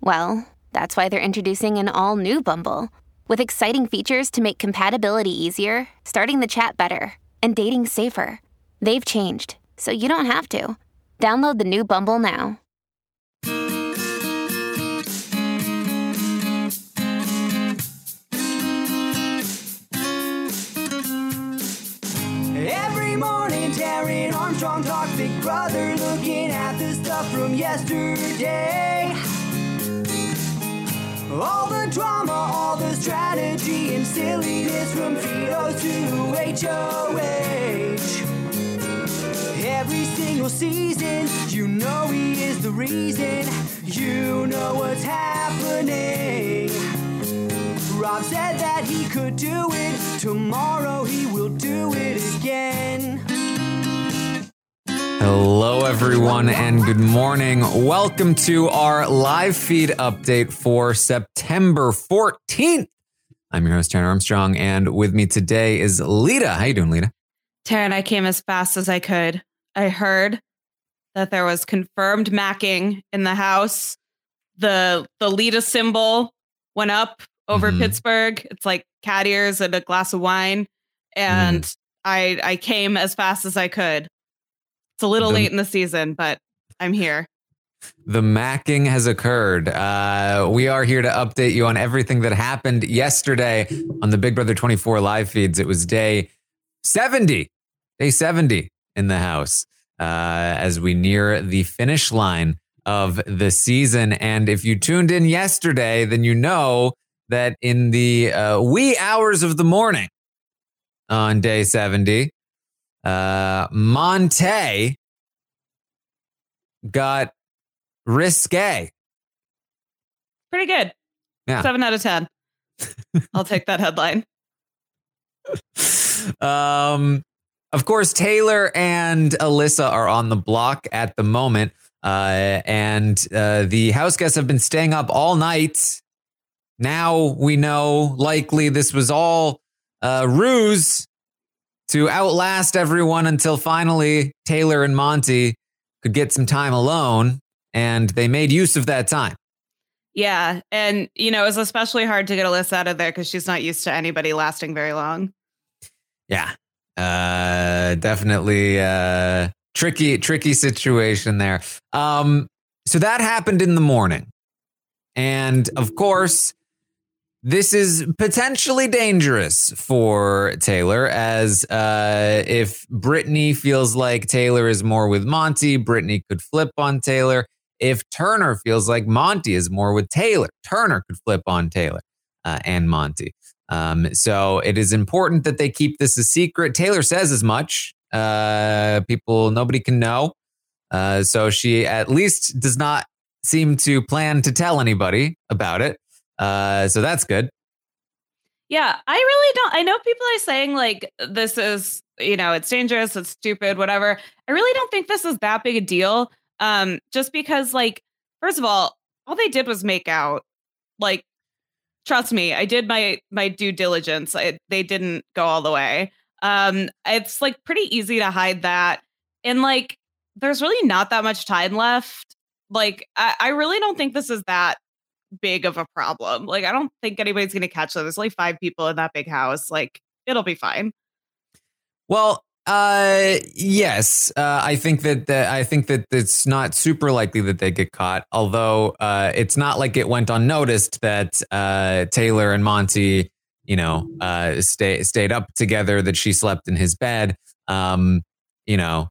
Well, that's why they're introducing an all new Bumble with exciting features to make compatibility easier, starting the chat better, and dating safer. They've changed, so you don't have to. Download the new Bumble now. Every morning, Taryn Armstrong talks Big Brother, looking at the stuff from yesterday. All the drama, all the strategy and silliness from veto to HOH. Every single season, you know he is the reason. You know what's happening. Rob said that he could do it. Tomorrow he will do it again. Everyone, and good morning. Welcome to our live feed update for September 14th. I'm your host, Taryn Armstrong, and with me today is Lita. How you doing, Lita? Taryn, I came as fast as I could. I heard that there was confirmed macking in the house. The the Lita symbol went up over Mhm. Pittsburgh. It's like cat ears and a glass of wine. And Mm-hmm. I I came as fast as I could. It's a little The- late in the season, but I'm here. The macking has occurred. Uh, we are here to update you on everything that happened yesterday on the Big Brother 24 live feeds. It was day 70, day 70 in the house uh, as we near the finish line of the season. And if you tuned in yesterday, then you know that in the uh, wee hours of the morning on day 70, uh, Monte got risque. Pretty good. Yeah. Seven out of ten. I'll take that headline. um, of course, Taylor and Alyssa are on the block at the moment. Uh, and uh, the house guests have been staying up all night. Now we know likely this was all uh, ruse to outlast everyone until finally Taylor and Monte could get some time alone. And they made use of that time. Yeah. And you know, it was especially hard to get Alyssa out of there because she's not used to anybody lasting very long. Yeah. Uh definitely uh tricky tricky situation there. Um so that happened in the morning. And of course, this is potentially dangerous for Taylor as uh if Brittany feels like Taylor is more with Monte, Brittany could flip on Taylor. If Turner feels like Monte is more with Taylor, Turner could flip on Taylor uh, and Monte. Um, so it is important that they keep this a secret. Taylor says as much. Uh, people, nobody can know. Uh, so she at least does not seem to plan to tell anybody about it. Uh, so that's good. Yeah, I really don't. I know people are saying like this is, you know, it's dangerous, it's stupid, whatever. I really don't think this is that big a deal. Um, just because, like, first of all, all they did was make out. Like, trust me, I did my my due diligence. I, they didn't go all the way. Um, it's like pretty easy to hide that, and like, there's really not that much time left. Like, I, I really don't think this is that big of a problem. Like, I don't think anybody's gonna catch them. There's only five people in that big house. Like, it'll be fine. Well, uh, yes, uh, I think that, that I think that it's not super likely that they get caught. Although uh, it's not like it went unnoticed that uh, Taylor and Monte, you know, uh, stay, stayed up together. That she slept in his bed. Um, you know,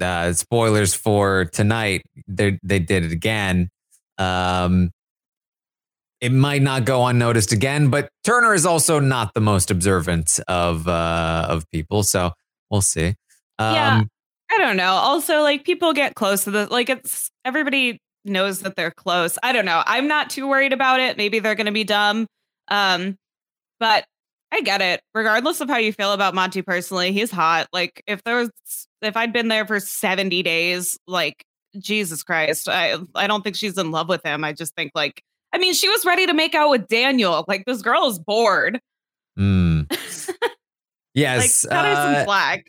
uh, spoilers for tonight. They they did it again. Um, it might not go unnoticed again, but Turner is also not the most observant of uh, of people, so we'll see. Um, yeah, I don't know. Also, like people get close to the like it's everybody knows that they're close. I don't know. I'm not too worried about it. Maybe they're going to be dumb. Um, but I get it. Regardless of how you feel about Monte personally, he's hot. Like if there was if I'd been there for 70 days, like Jesus Christ, I I don't think she's in love with him. I just think like I mean, she was ready to make out with Daniel. Like this girl is bored. mm. Like yes, cut her uh, some slack.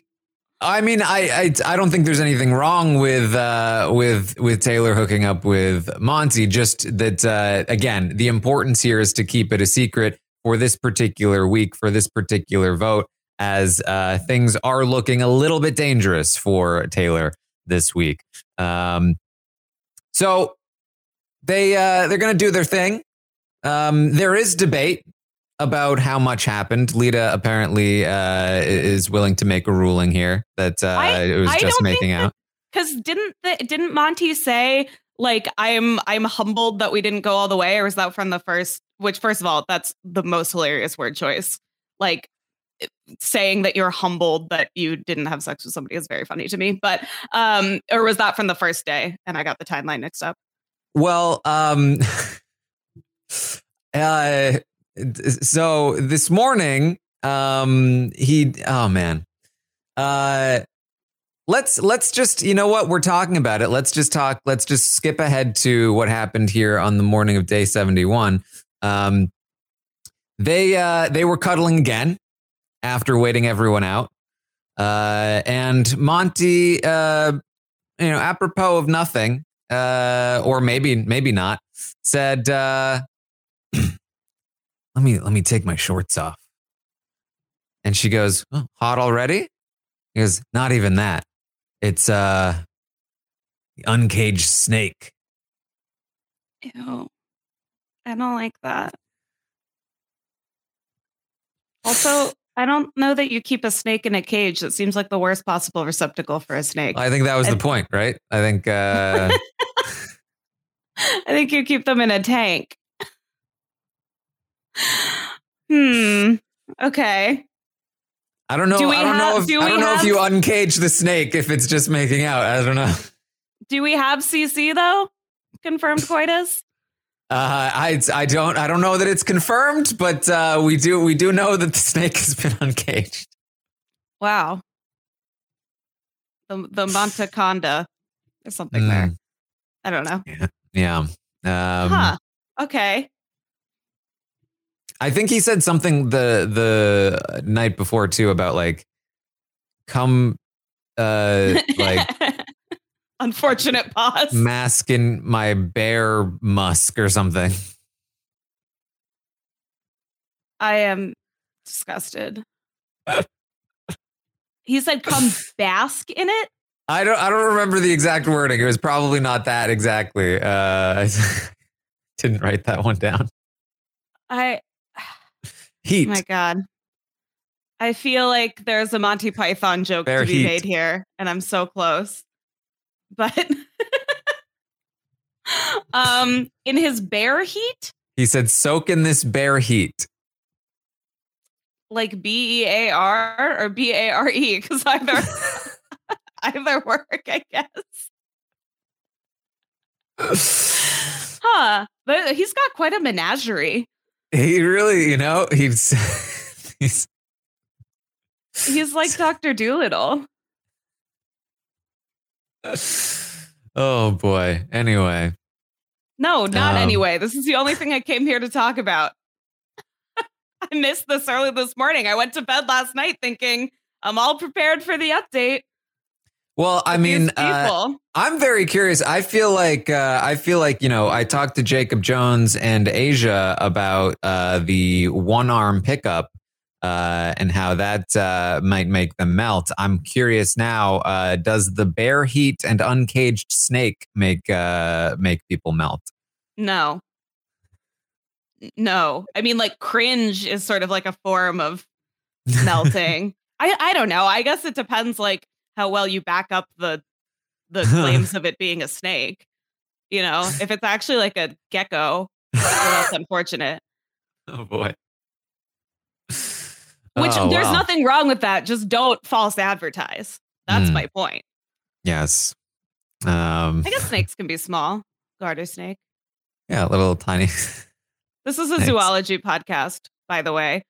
I mean, I, I I don't think there's anything wrong with uh, with with Taylor hooking up with Monte. Just that uh, again, the importance here is to keep it a secret for this particular week, for this particular vote, as uh, things are looking a little bit dangerous for Taylor this week. Um, so they uh, they're going to do their thing. Um, there is debate about how much happened. Lita apparently uh, is willing to make a ruling here that uh, I- it was I just making out. Because didn't the, didn't Monte say like I'm I'm humbled that we didn't go all the way, or was that from the first? Which first of all, that's the most hilarious word choice. Like saying that you're humbled that you didn't have sex with somebody is very funny to me. But um, or was that from the first day? And I got the timeline mixed up. Well, um, uh, so this morning, um, he, oh man, uh, let's let's just you know what we're talking about it. Let's just talk. Let's just skip ahead to what happened here on the morning of day seventy one. Um, they uh, they were cuddling again after waiting everyone out, uh, and Monte, uh, you know, apropos of nothing, uh, or maybe maybe not, said, uh, "Let me let me take my shorts off." And she goes, oh, "Hot already?" He goes, "Not even that. It's uh, the uncaged snake." Ew. I don't like that. Also, I don't know that you keep a snake in a cage. That seems like the worst possible receptacle for a snake. I think that was the point, right? I think uh, I think you keep them in a tank. hmm. Okay. I don't know. Do we I don't know have- if do I don't know if you uncage the snake if it's just making out. I don't know. Do we have CC though? Confirmed coitus? Uh, I I don't I don't know that it's confirmed, but uh, we do we do know that the snake has been uncaged. Wow. The the Montaconda. There's something Mm. there. I don't know. Yeah. Um, huh. Okay. I think he said something the the night before too about like come uh like Unfortunate pause. mask in my bear musk or something. I am disgusted. he said, "Come bask in it." I don't I don't remember the exact wording. It was probably not that exactly. Uh I didn't write that one down. I. Heat. My God. I feel like there's a Monty Python joke Bear to be heat. made here, and I'm so close. But um, in his bear heat, He said soak in this bear heat. like B E A R or B A R E, because either either work, I guess. Huh? But he's got quite a menagerie. He really, you know, he's he's He's like Doctor Dolittle. oh boy. Anyway, No, not Um, anyway. This is the only thing I came here to talk about. I missed this early this morning. I went to bed last night thinking I'm all prepared for the update. Well, I mean, uh. I'm very curious. I feel like uh, I feel like you know I talked to Jacob Jones and Asia about uh, the one arm pickup uh, and how that uh, might make them melt. I'm curious now. Uh, does the bear heat and uncaged snake make uh, make people melt? no. No. I mean, like cringe is sort of like a form of melting. I, I don't know. I guess it depends like how well you back up the the claims of it being a snake. You know, if it's actually like a gecko, well, that's unfortunate. Oh boy. Which Oh, there's wow. nothing wrong with that. Just don't false advertise. That's Hmm. my point. Yes. Um, I guess snakes can be small. Garter snake. yeah, a little tiny. This is a Thanks. zoology podcast, by the way.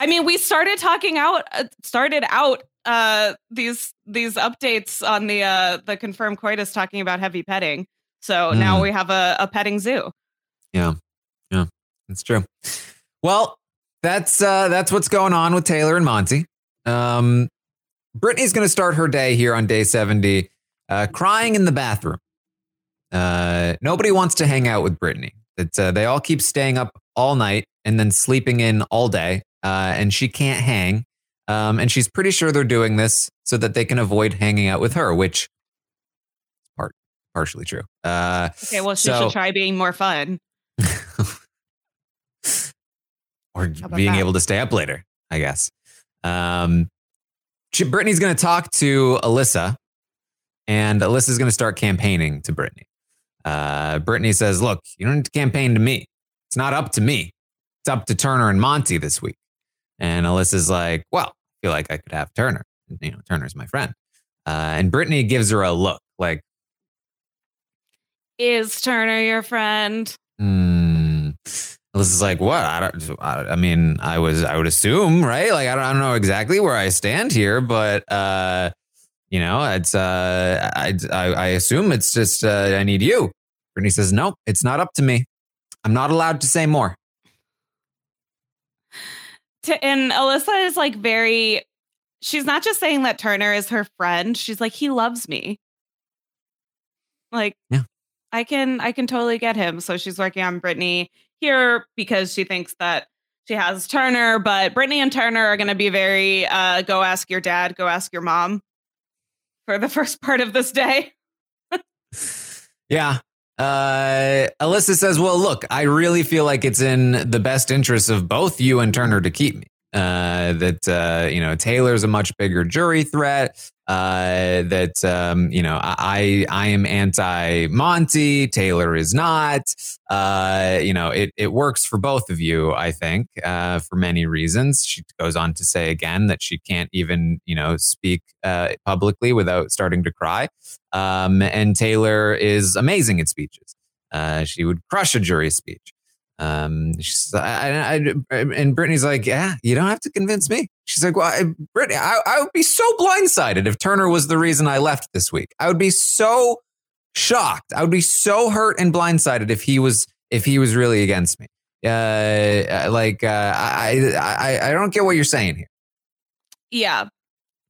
I mean, we started talking out, uh, started out uh, these these updates on the uh, the confirmed coitus talking about heavy petting. So now Mm. we have a, a petting zoo. Yeah, yeah, that's true. Well, that's uh, that's what's going on with Taylor and Monte. Um, Brittany's going to start her day here on day seventy, uh, crying in the bathroom. Uh, nobody wants to hang out with Brittany. It's, uh, they all keep staying up all night and then sleeping in all day, uh, and she can't hang. Um, and she's pretty sure they're doing this so that they can avoid hanging out with her, which is part partially true. Uh, Okay, well, she So- should try being more fun. or being that? able to stay up later, I guess. Um, she, Brittany's going to talk to Alyssa, and Alyssa's going to start campaigning to Brittany. Uh, Brittany says, Look, you don't need to campaign to me. It's not up to me. It's up to Turner and Monte this week. And Alyssa's like, Well, I feel like I could have Turner. You know, Turner's my friend. Uh, and Brittany gives her a look like, Is Turner your friend? Hmm. Alyssa's like, what? I don't. I, I mean, I was. I would assume, right? Like, I don't, I don't know exactly where I stand here, but uh, you know, it's. Uh, I, I, I assume it's just. Uh, I need you. Brittany says, no, it's not up to me. I'm not allowed to say more. To, and Alyssa is like very. She's not just saying that Turner is her friend. She's like, he loves me. Like, Yeah. I can, I can totally get him. So she's working on Brittany here because she thinks that she has Turner, but Brittany and Turner are going to be very uh, go ask your dad, go ask your mom for the first part of this day. Yeah. Uh, Alyssa says, well, look, I really feel like it's in the best interest of both you and Turner to keep me. Uh, that, uh, you know, Taylor's a much bigger jury threat. Uh, that, um, you know, I, I am anti Monte. Taylor is not. Uh, you know, it, it works for both of you, I think, uh, for many reasons. She goes on to say again that she can't even, you know, speak, uh, publicly without starting to cry. Um, and Taylor is amazing at speeches. Uh, she would crush a jury speech. Um, she's, I, I, I, and Brittany's like, yeah, you don't have to convince me. She's like, well, I, Brittany, I, I would be so blindsided if Turner was the reason I left this week. I would be so shocked. I would be so hurt and blindsided if he was, if he was really against me. Uh, like, uh, I, I, I don't get what you're saying here. Yeah.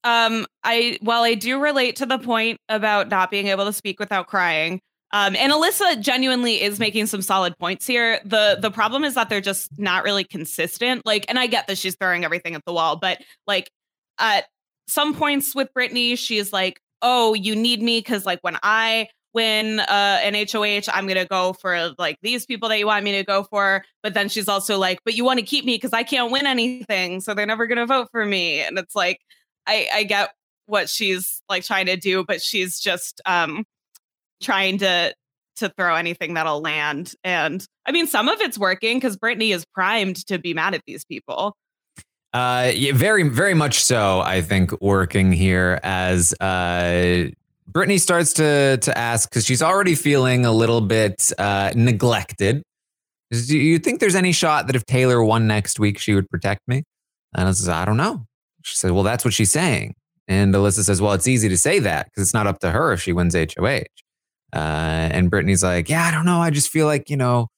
Um, I while I do relate to the point about not being able to speak without crying, um, and Alyssa genuinely is making some solid points here. The the problem is that they're just not really consistent. Like, and I get that she's throwing everything at the wall, but like at some points with Brittany, she's like, Oh, you need me because like when I win uh an HOH, I'm gonna go for like these people that you want me to go for. But then she's also like, But you want to keep me because I can't win anything, so they're never gonna vote for me. And it's like I, I get what she's like trying to do, but she's just um trying to to throw anything that'll land. And I mean, some of it's working because Brittany is primed to be mad at these people. Uh, yeah, very, very much so. I think working here as uh, Brittany starts to to ask because she's already feeling a little bit uh, neglected. Do you think there's any shot that if Taylor won next week, she would protect me? And I says, I don't know. She said, Well, that's what she's saying. And Alyssa says, Well, it's easy to say that because it's not up to her if she wins HOH. Uh, and Brittany's like, yeah, I don't know. I just feel like, you know,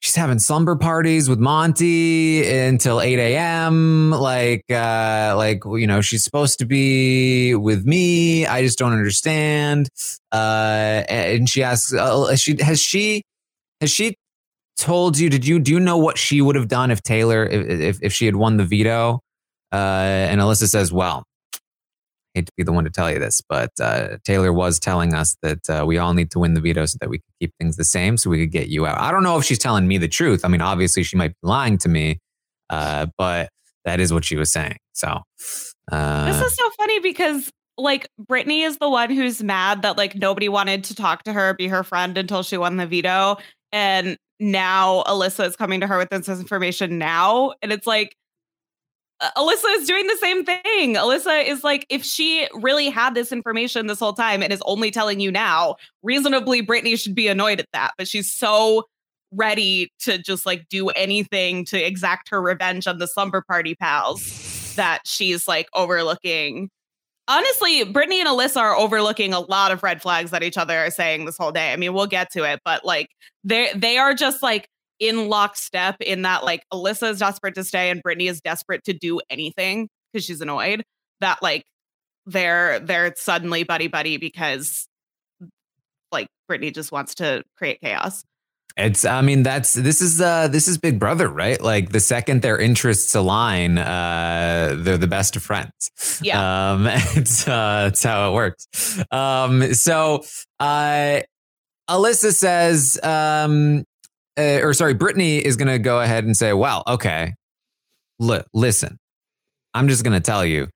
she's having slumber parties with Monte until 8 a.m. Like, uh, like, you know, she's supposed to be with me. I just don't understand. Uh, and she asks, uh, she, has she, has she told you, did you, do you know what she would have done if Taylor, if, if, if she had won the veto? Uh, and Alyssa says, well, hate to be the one to tell you this, but uh, Taylor was telling us that uh, we all need to win the veto so that we could keep things the same, so we could get you out. I don't know if she's telling me the truth. I mean, obviously she might be lying to me, uh, but that is what she was saying. So uh, this is so funny because like Brittany is the one who's mad that like nobody wanted to talk to her, be her friend until she won the veto, and now Alyssa is coming to her with this information now, and it's like Alyssa is doing the same thing. Alyssa is like, if she really had this information this whole time and is only telling you now, reasonably, Brittany should be annoyed at that. But she's so ready to just like do anything to exact her revenge on the slumber party pals that she's like overlooking. Honestly, Brittany and Alyssa are overlooking a lot of red flags that each other are saying this whole day. I mean, we'll get to it, but like they they are just like in lockstep in that like Alyssa is desperate to stay and Brittany is desperate to do anything because she's annoyed that like they're they're suddenly buddy buddy because like Brittany just wants to create chaos. It's I mean that's this is uh this is Big Brother, right? Like the second their interests align, uh they're the best of friends. Yeah. Um it's uh it's how it works. Um so uh Alyssa says um uh, or sorry, Brittany is going to go ahead and say, well, okay, look, listen, I'm just going to tell you,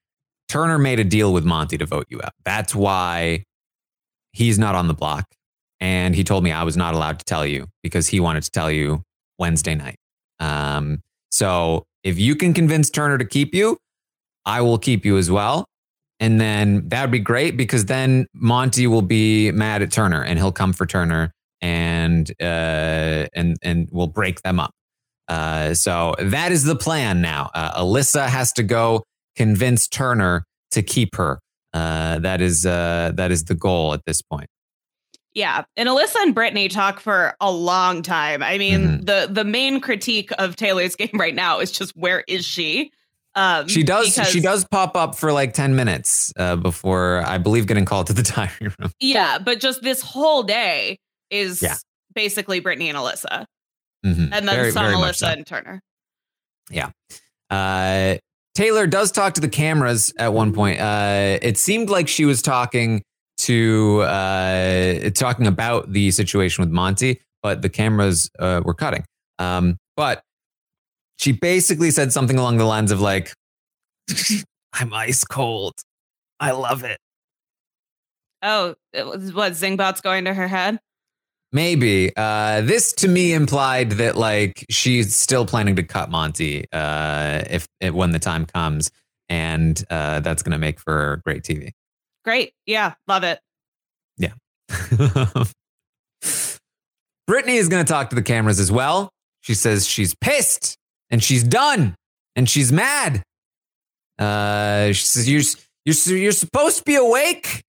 Turner made a deal with Monte to vote you out. That's why he's not on the block. And he told me I was not allowed to tell you because he wanted to tell you Wednesday night. Um, so if you can convince Turner to keep you, I will keep you as well. And then that would be great because then Monte will be mad at Turner and he'll come for Turner and uh, and and we'll break them up. Uh, so that is the plan now. Uh, Alyssa has to go convince Turner to keep her. Uh, that is uh, that is the goal at this point. Yeah, and Alyssa and Brittany talk for a long time. I mean, Mhm. the the main critique of Taylor's game right now is just where is she? Um, She does because- she does pop up for like ten minutes uh, before I believe getting called to the diary room. Yeah, but just this whole day is Yeah. basically Brittany and Alyssa, Mhm. and then Very- some very Alyssa so. and Turner. Yeah. Uh, Taylor does talk to the cameras at one point. Uh, it seemed like she was talking to uh, talking about the situation with Monte, but the cameras uh, were cutting. Um, but she basically said something along the lines of like, "I'm ice cold. I love it." Oh, it was, what Zingbot's going to her head? Maybe uh, this to me implied that like she's still planning to cut Monte uh, if, if when the time comes, and uh, that's going to make for great TV. Great, yeah, love it. Yeah. Brittany is going to talk to the cameras as well. She says she's pissed and she's done and she's mad. Uh, she says you're you're you're supposed to be awake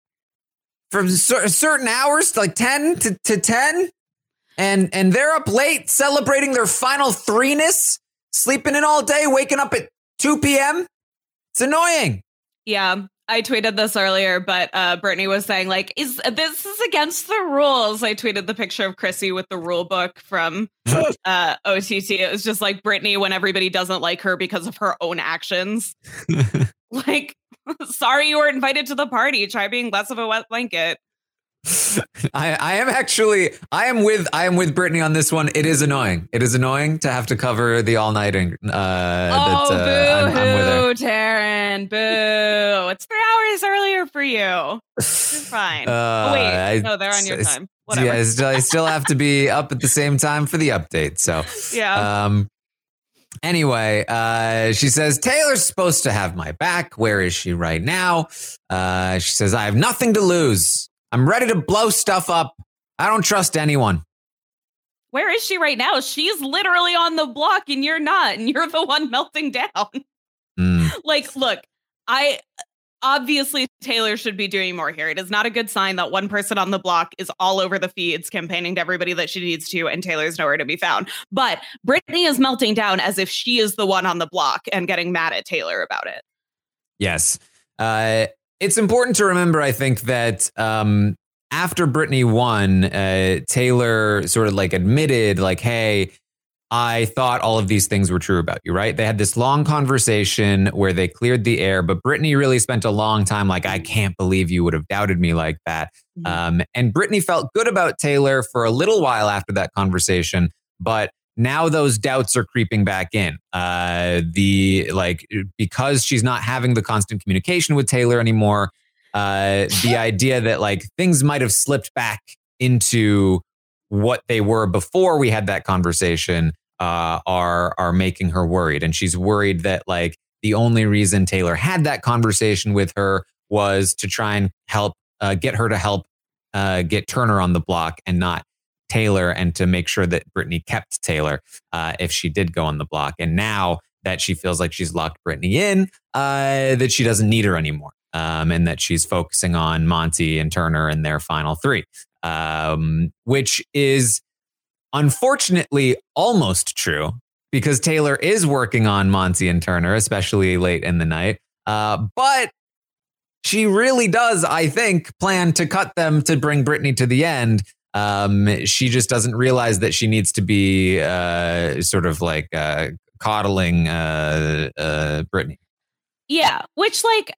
from cer- certain hours, like ten to, to ten, and and they're up late celebrating their final threeness, sleeping in all day, waking up at two p.m. It's annoying. Yeah, I tweeted this earlier, but uh, Brittany was saying like, "Is this is against the rules?" I tweeted the picture of Chrissy with the rule book from uh, OTT. It was just like Brittany when everybody doesn't like her because of her own actions. like, sorry you were invited to the party. Try being less of a wet blanket. I, I am actually I am with I am with Brittany on this one. It is annoying. It is annoying to have to cover the all nighting. Uh, oh, that, uh, I'm, I'm with her. boo, Taryn, boo! It's three hours earlier for you. You're fine. Uh, oh, wait, I- no, they're on your time. Whatever. Yeah, I still, I still have to be up at the same time for the update. So yeah. Um. Anyway, uh, she says Taylor's supposed to have my back. Where is she right now? Uh, she says I have nothing to lose. I'm ready to blow stuff up. I don't trust anyone. Where is she right now? She's literally on the block and you're not, and you're the one melting down. Mm. like, look, I obviously Taylor should be doing more here. It is not a good sign that one person on the block is all over the feeds campaigning to everybody that she needs to, and Taylor's nowhere to be found. But Brittany is melting down as if she is the one on the block and getting mad at Taylor about it. Yes. Uh, it's important to remember, I think, that um, after Brittany won, uh, Taylor sort of like admitted, like, hey, I thought all of these things were true about you, right? They had this long conversation where they cleared the air, but Brittany really spent a long time like, I can't believe you would have doubted me like that. Mm-hmm. Um, and Brittany felt good about Taylor for a little while after that conversation, but now those doubts are creeping back in. Uh, the like because she's not having the constant communication with Taylor anymore. Uh, the idea that like things might have slipped back into what they were before we had that conversation uh, are are making her worried, and she's worried that like the only reason Taylor had that conversation with her was to try and help uh, get her to help uh, get Turner on the block and not Taylor, and to make sure that Brittany kept Taylor uh, if she did go on the block. And now that she feels like she's locked Brittany in, uh, that she doesn't need her anymore. Um, and that she's focusing on Monte and Turner and their final three, um, which is unfortunately almost true because Taylor is working on Monte and Turner, especially late in the night. Uh, but she really does, I think, plan to cut them to bring Brittany to the end. Um, she just doesn't realize that she needs to be uh, sort of like uh, coddling uh, uh, Brittany. Yeah, which like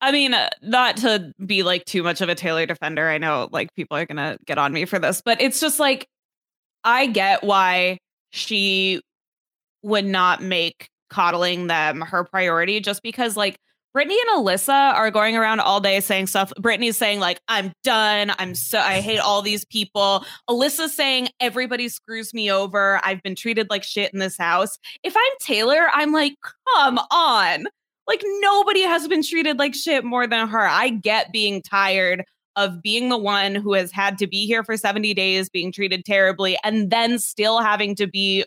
I mean, uh, not to be like too much of a Taylor defender. I know like people are going to get on me for this, but it's just like I get why she would not make coddling them her priority just because like Brittany and Alyssa are going around all day saying stuff. Brittany's saying like I'm done. I'm so I hate all these people. Alyssa's saying everybody screws me over. I've been treated like shit in this house. If I'm Taylor, I'm like, "Come on." Like nobody has been treated like shit more than her. I get being tired of being the one who has had to be here for 70 days, being treated terribly, and then still having to be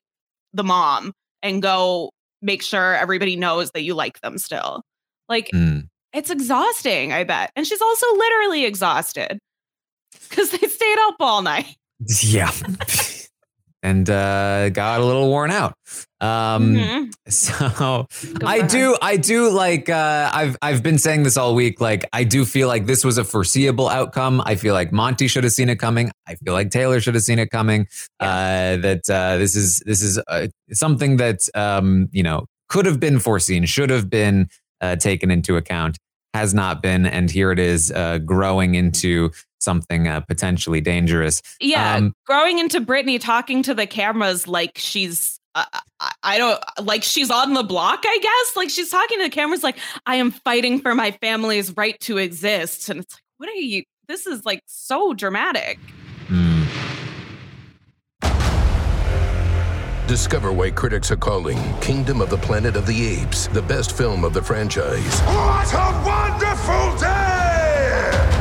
the mom and go make sure everybody knows that you like them still. Like, mm. it's exhausting, I bet. And she's also literally exhausted because they stayed up all night. Yeah. And uh, got a little worn out. Um, mm-hmm. So Go I do, I do like. Uh, I've I've been saying this all week. Like I do feel like this was a foreseeable outcome. I feel like Monty should have seen it coming. I feel like Taylor should have seen it coming. Uh, that uh, this is this is uh, something that um, you know could have been foreseen, should have been uh, taken into account, has not been, and here it is uh, growing into something uh, potentially dangerous. Yeah, um, growing into Brittany talking to the cameras like she's uh, I don't like she's on the block, I guess. Like she's talking to the cameras like I am fighting for my family's right to exist. And it's like, what are you this is like so dramatic. Mm. Discover why critics are calling Kingdom of the Planet of the Apes the best film of the franchise. What a wonderful day!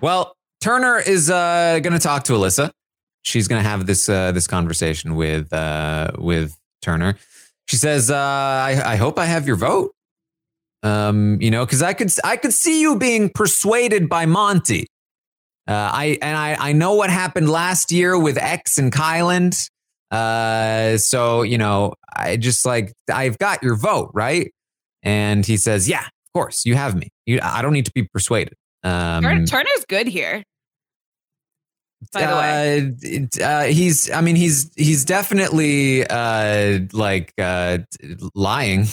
Well, Turner is uh, going to talk to Alyssa she's gonna have this uh, this conversation with uh, with Turner. She says, uh, I, "I hope I have your vote." Um, you know, because I could I could see you being persuaded by Monte. Uh, I and I I know what happened last year with X and Kyland. Uh, so you know, I just like I've got your vote, right? And he says, "Yeah, of course, you have me. You, I don't need to be persuaded." Um, Turn- Turner's good here. By the way, uh, uh, he's. I mean, he's he's definitely uh, like uh, lying.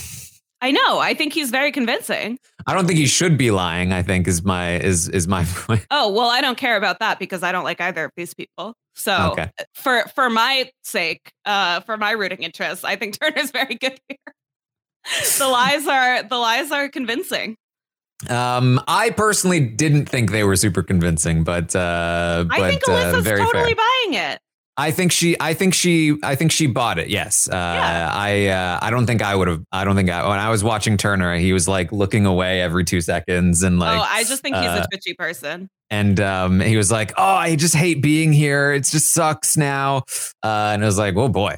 I know. I think he's very convincing. I don't think he should be lying. I think is my is is my point. Oh well, I don't care about that because I don't like either of these people. So Okay. for for my sake, uh, for my rooting interest, I think Turner's very good here. the lies are the lies are convincing. Um, I personally didn't think they were super convincing, but uh, but I think uh, Alyssa's very totally fair. buying it. I think she, I think she, I think she bought it. Yes. Uh, I, uh, I don't think I would have. I don't think I. When I was watching Turner, he was like looking away every two seconds and like. oh, I just think he's uh, a twitchy person. and um, he was like, "Oh, I just hate being here. It just sucks now." Uh, and I was like, "Oh boy."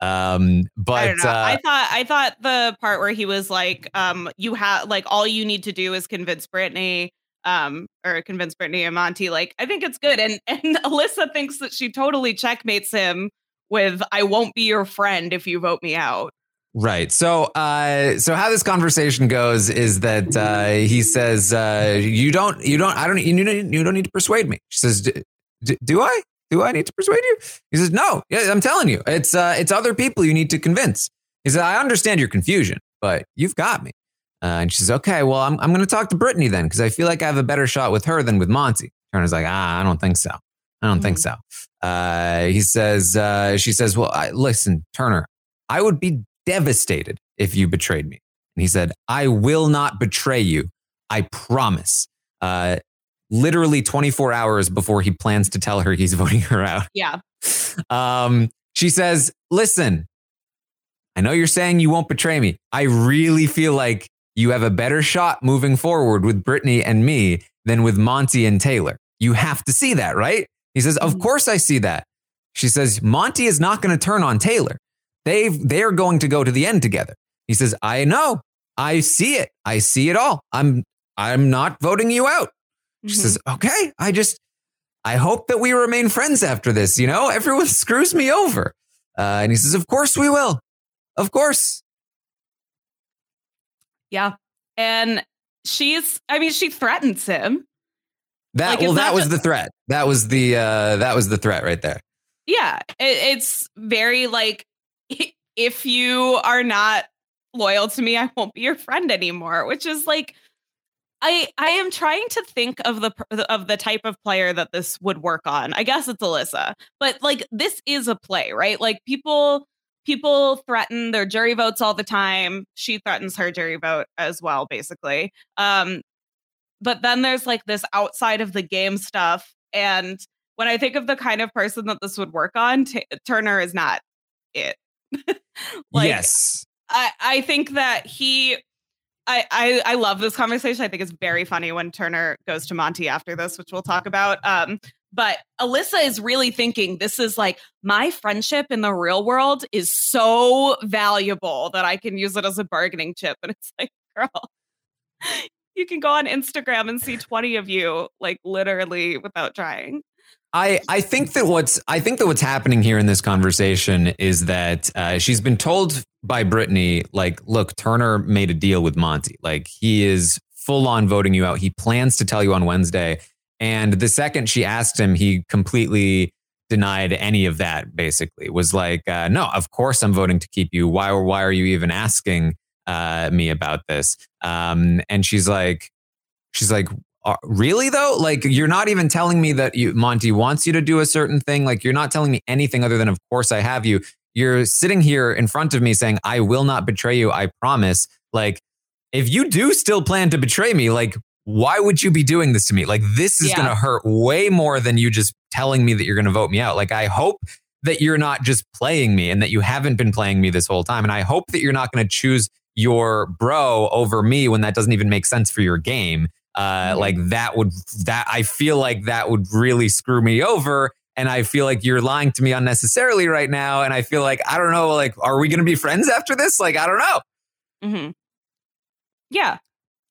Um, but I uh, I thought I thought the part where he was like, um, you have like all you need to do is convince Brittany, um, or convince Brittany and Monte. Like, I think it's good. And and Alyssa thinks that she totally checkmates him with I won't be your friend if you vote me out. Right. So, uh, so how this conversation goes is that uh, he says, uh, "You don't, you don't, I don't, you don't, you don't need to persuade me." She says, "D- d- "Do I? Do I need to persuade you?" He says, "No. Yeah, I'm telling you, it's uh, it's other people you need to convince." He says, "I understand your confusion, but you've got me." Uh, and she says, "Okay, well, I'm I'm going to talk to Brittany then because I feel like I have a better shot with her than with Monte." Turner's like, "Ah, I don't think so. I don't think so." Uh, he says, uh, "She says, well, I, listen, Turner, I would be devastated if you betrayed me. And he said, I will not betray you. I promise. Uh, literally 24 hours before he plans to tell her he's voting her out. Yeah. Um, she says, Listen, I know you're saying you won't betray me. I really feel like you have a better shot moving forward with Brittany and me than with Monte and Taylor. You have to see that, right? He says, Of course I see that. She says, Monte is not going to turn on Taylor. They've they're going to go to the end together. He says, I know. I see it. I see it all. I'm I'm not voting you out. She says, Okay, I just I hope that we remain friends after this. You know, everyone screws me over. Uh, and he says, Of course we will. Of course. Yeah. And she's I mean, she threatens him. That Like, well, it's that was just- the threat. That was the uh that was the threat right there. Yeah. It, it's very like if you are not loyal to me, I won't be your friend anymore, which is like I I am trying to think of the of the type of player that this would work on. I guess it's Alyssa. But like this is a play, right? Like people people threaten their jury votes all the time. She threatens her jury vote as well basically. Um but then there's like this outside of the game stuff and when I think of the kind of person that this would work on, T- Turner is not it. like, yes. I, I think that he I, I I love this conversation. I think it's very funny when Turner goes to Monte after this, which we'll talk about. Um, but Alyssa is really thinking this is like my friendship in the real world is so valuable that I can use it as a bargaining chip. And it's like, girl, you can go on Instagram and see 20 of you like literally without trying. I, I think that what's I think that what's happening here in this conversation is that uh, she's been told by Brittany, like, look, Turner made a deal with Monte. Like he is full on voting you out. He plans to tell you on Wednesday. And the second she asked him, he completely denied any of that. Basically, was like, uh, no, of course I'm voting to keep you. Why why are you even asking uh, me about this? Um, and she's like, she's like, "Uh, really though? Like you're not even telling me that you monty wants you to do a certain thing. Like you're not telling me anything other than of course i have you. You're sitting here in front of me saying i will not betray you i promise. Like if you do still plan to betray me like why would you be doing this to me? Like this is Yeah. going to hurt way more than you just telling me that you're going to vote me out. Like i hope that you're not just playing me and that you haven't been playing me this whole time. And i hope that you're not going to choose your bro over me when that doesn't even make sense for your game uh, like that would that I feel like that would really screw me over. and I feel like you're lying to me unnecessarily right now. And I feel like I don't know, like, are we going to be friends after this? Like, I don't know. Mm-hmm. Yeah.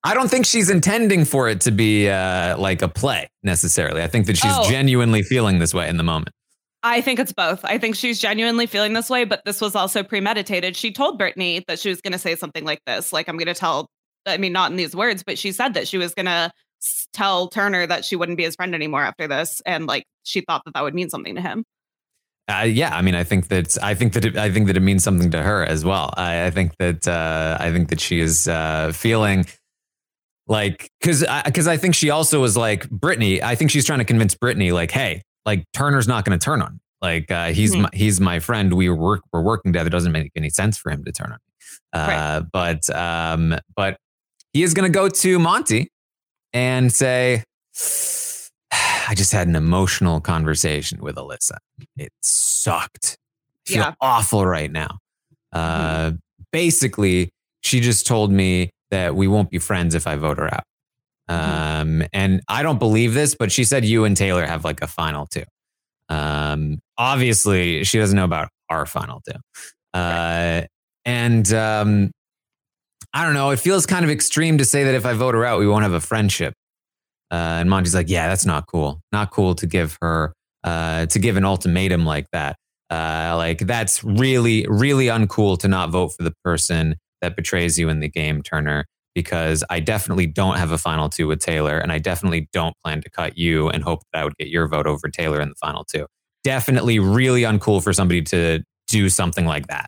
I don't think she's intending for it to be uh, like a play necessarily. I think that she's Oh. genuinely feeling this way in the moment. I think it's both. I think she's genuinely feeling this way, but this was also premeditated. She told Brittany that she was going to say something like this. Like, I'm going to tell, I mean, not in these words, but she said that she was going to tell Turner that she wouldn't be his friend anymore after this. And like, she thought that that would mean something to him. Uh, yeah, I mean, I think that I think that it, I think that it means something to her as well. I, I think that uh, I think that she is uh, feeling like because because I, think she also was like Brittany. I think she's trying to convince Brittany like, hey, like Turner's not going to turn on. me. Like uh, he's Mhm. my, he's my friend. We work we're working together. It doesn't make any sense for him to turn on me. Uh, But um, but he is going to go to Monte and say, I just had an emotional conversation with Alyssa. It sucked. I feel Yeah. awful right now. Uh, Basically, she just told me that we won't be friends if I vote her out. Um, and I don't believe this, but she said you and Taylor have like a final two. Um, obviously, she doesn't know about our final two. Uh, and um, I don't know. It feels kind of extreme to say that if I vote her out, we won't have a friendship. Uh, and Monte's like, yeah, that's not cool. Not cool to give her, uh, to give an ultimatum like that. Uh, like that's really, really uncool to not vote for the person that betrays you in the game, Turner, because I definitely don't have a final two with Taylor. And I definitely don't plan to cut you and hope that I would get your vote over Taylor in the final two. Definitely really uncool for somebody to do something like that.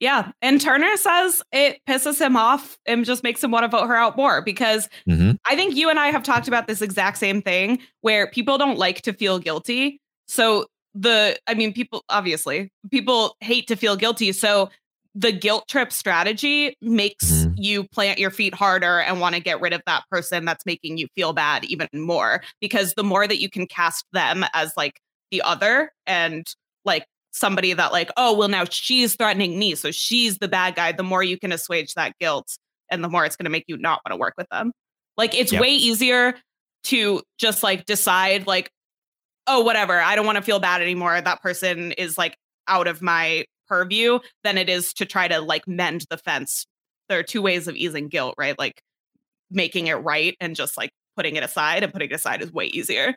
Yeah. And Turner says it pisses him off and just makes him want to vote her out more because Mm-hmm. I think you and I have talked about this exact same thing where people don't like to feel guilty. So the I mean people obviously people hate to feel guilty. So the guilt trip strategy makes you plant your feet harder and want to get rid of that person that's making you feel bad even more because the more that you can cast them as like the other and like somebody that like oh well now she's threatening me so she's the bad guy. The more you can assuage that guilt and the more it's going to make you not want to work with them. Like it's Yep. way easier to just like decide like oh whatever i don't want to feel bad anymore. That person is like out of my purview than it is to try to like mend the fence. There are two ways of easing guilt right? Like making it right and just like putting it aside and putting it aside is way easier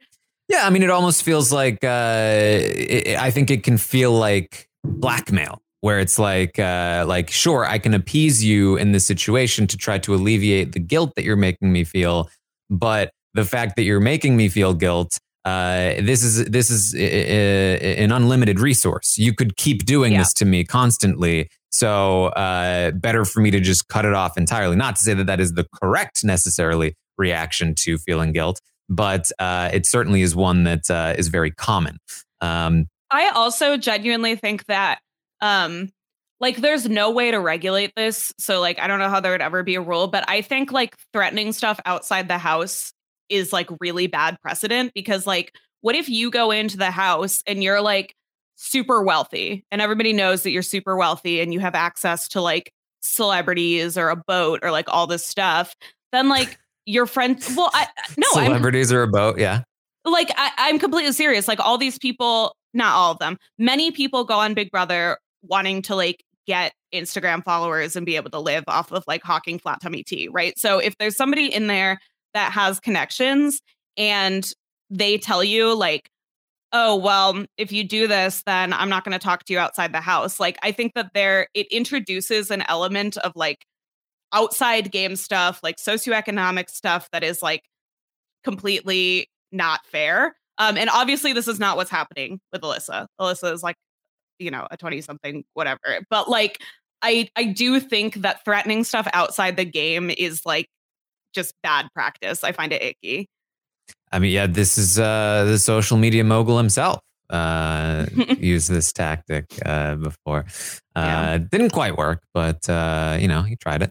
Yeah, I mean, it almost feels like uh, it, I think it can feel like blackmail, where it's like, uh, like, sure, I can appease you in this situation to try to alleviate the guilt that you're making me feel, but the fact that you're making me feel guilt, uh, this is this is uh, uh, an unlimited resource. You could keep doing this to me constantly. So uh, better for me to just cut it off entirely. Not to say that that is the correct necessarily reaction to feeling guilt, but uh, it certainly is one that uh, is very common. Um, I also genuinely think that um like there's no way to regulate this. So like I don't know how there would ever be a rule, but I think like threatening stuff outside the house is like really bad precedent because like what if you go into the house and you're like super wealthy and everybody knows that you're super wealthy and you have access to like celebrities or a boat or like all this stuff, then like your friends. well I no I'm celebrities are a boat, yeah. like I, I'm completely serious. Like all these people, not all of them, many people go on Big Brother wanting to like get Instagram followers and be able to live off of like hawking flat tummy tea, right? So if there's somebody in there that has connections and they tell you like, oh well, if you do this, then I'm not going to talk to you outside the house. Like I think that there it introduces an element of like outside game stuff, like socioeconomic stuff that is like completely not fair. Um, and obviously, this is not what's happening with Alyssa. Alyssa is like, you know, a 20 something, whatever. But like, I, I do think that threatening stuff outside the game is like just bad practice. I find it icky. I mean, yeah, this is uh, the social media mogul himself. Uh, used this tactic uh, before. Uh, Didn't quite work, but uh, you know he tried it.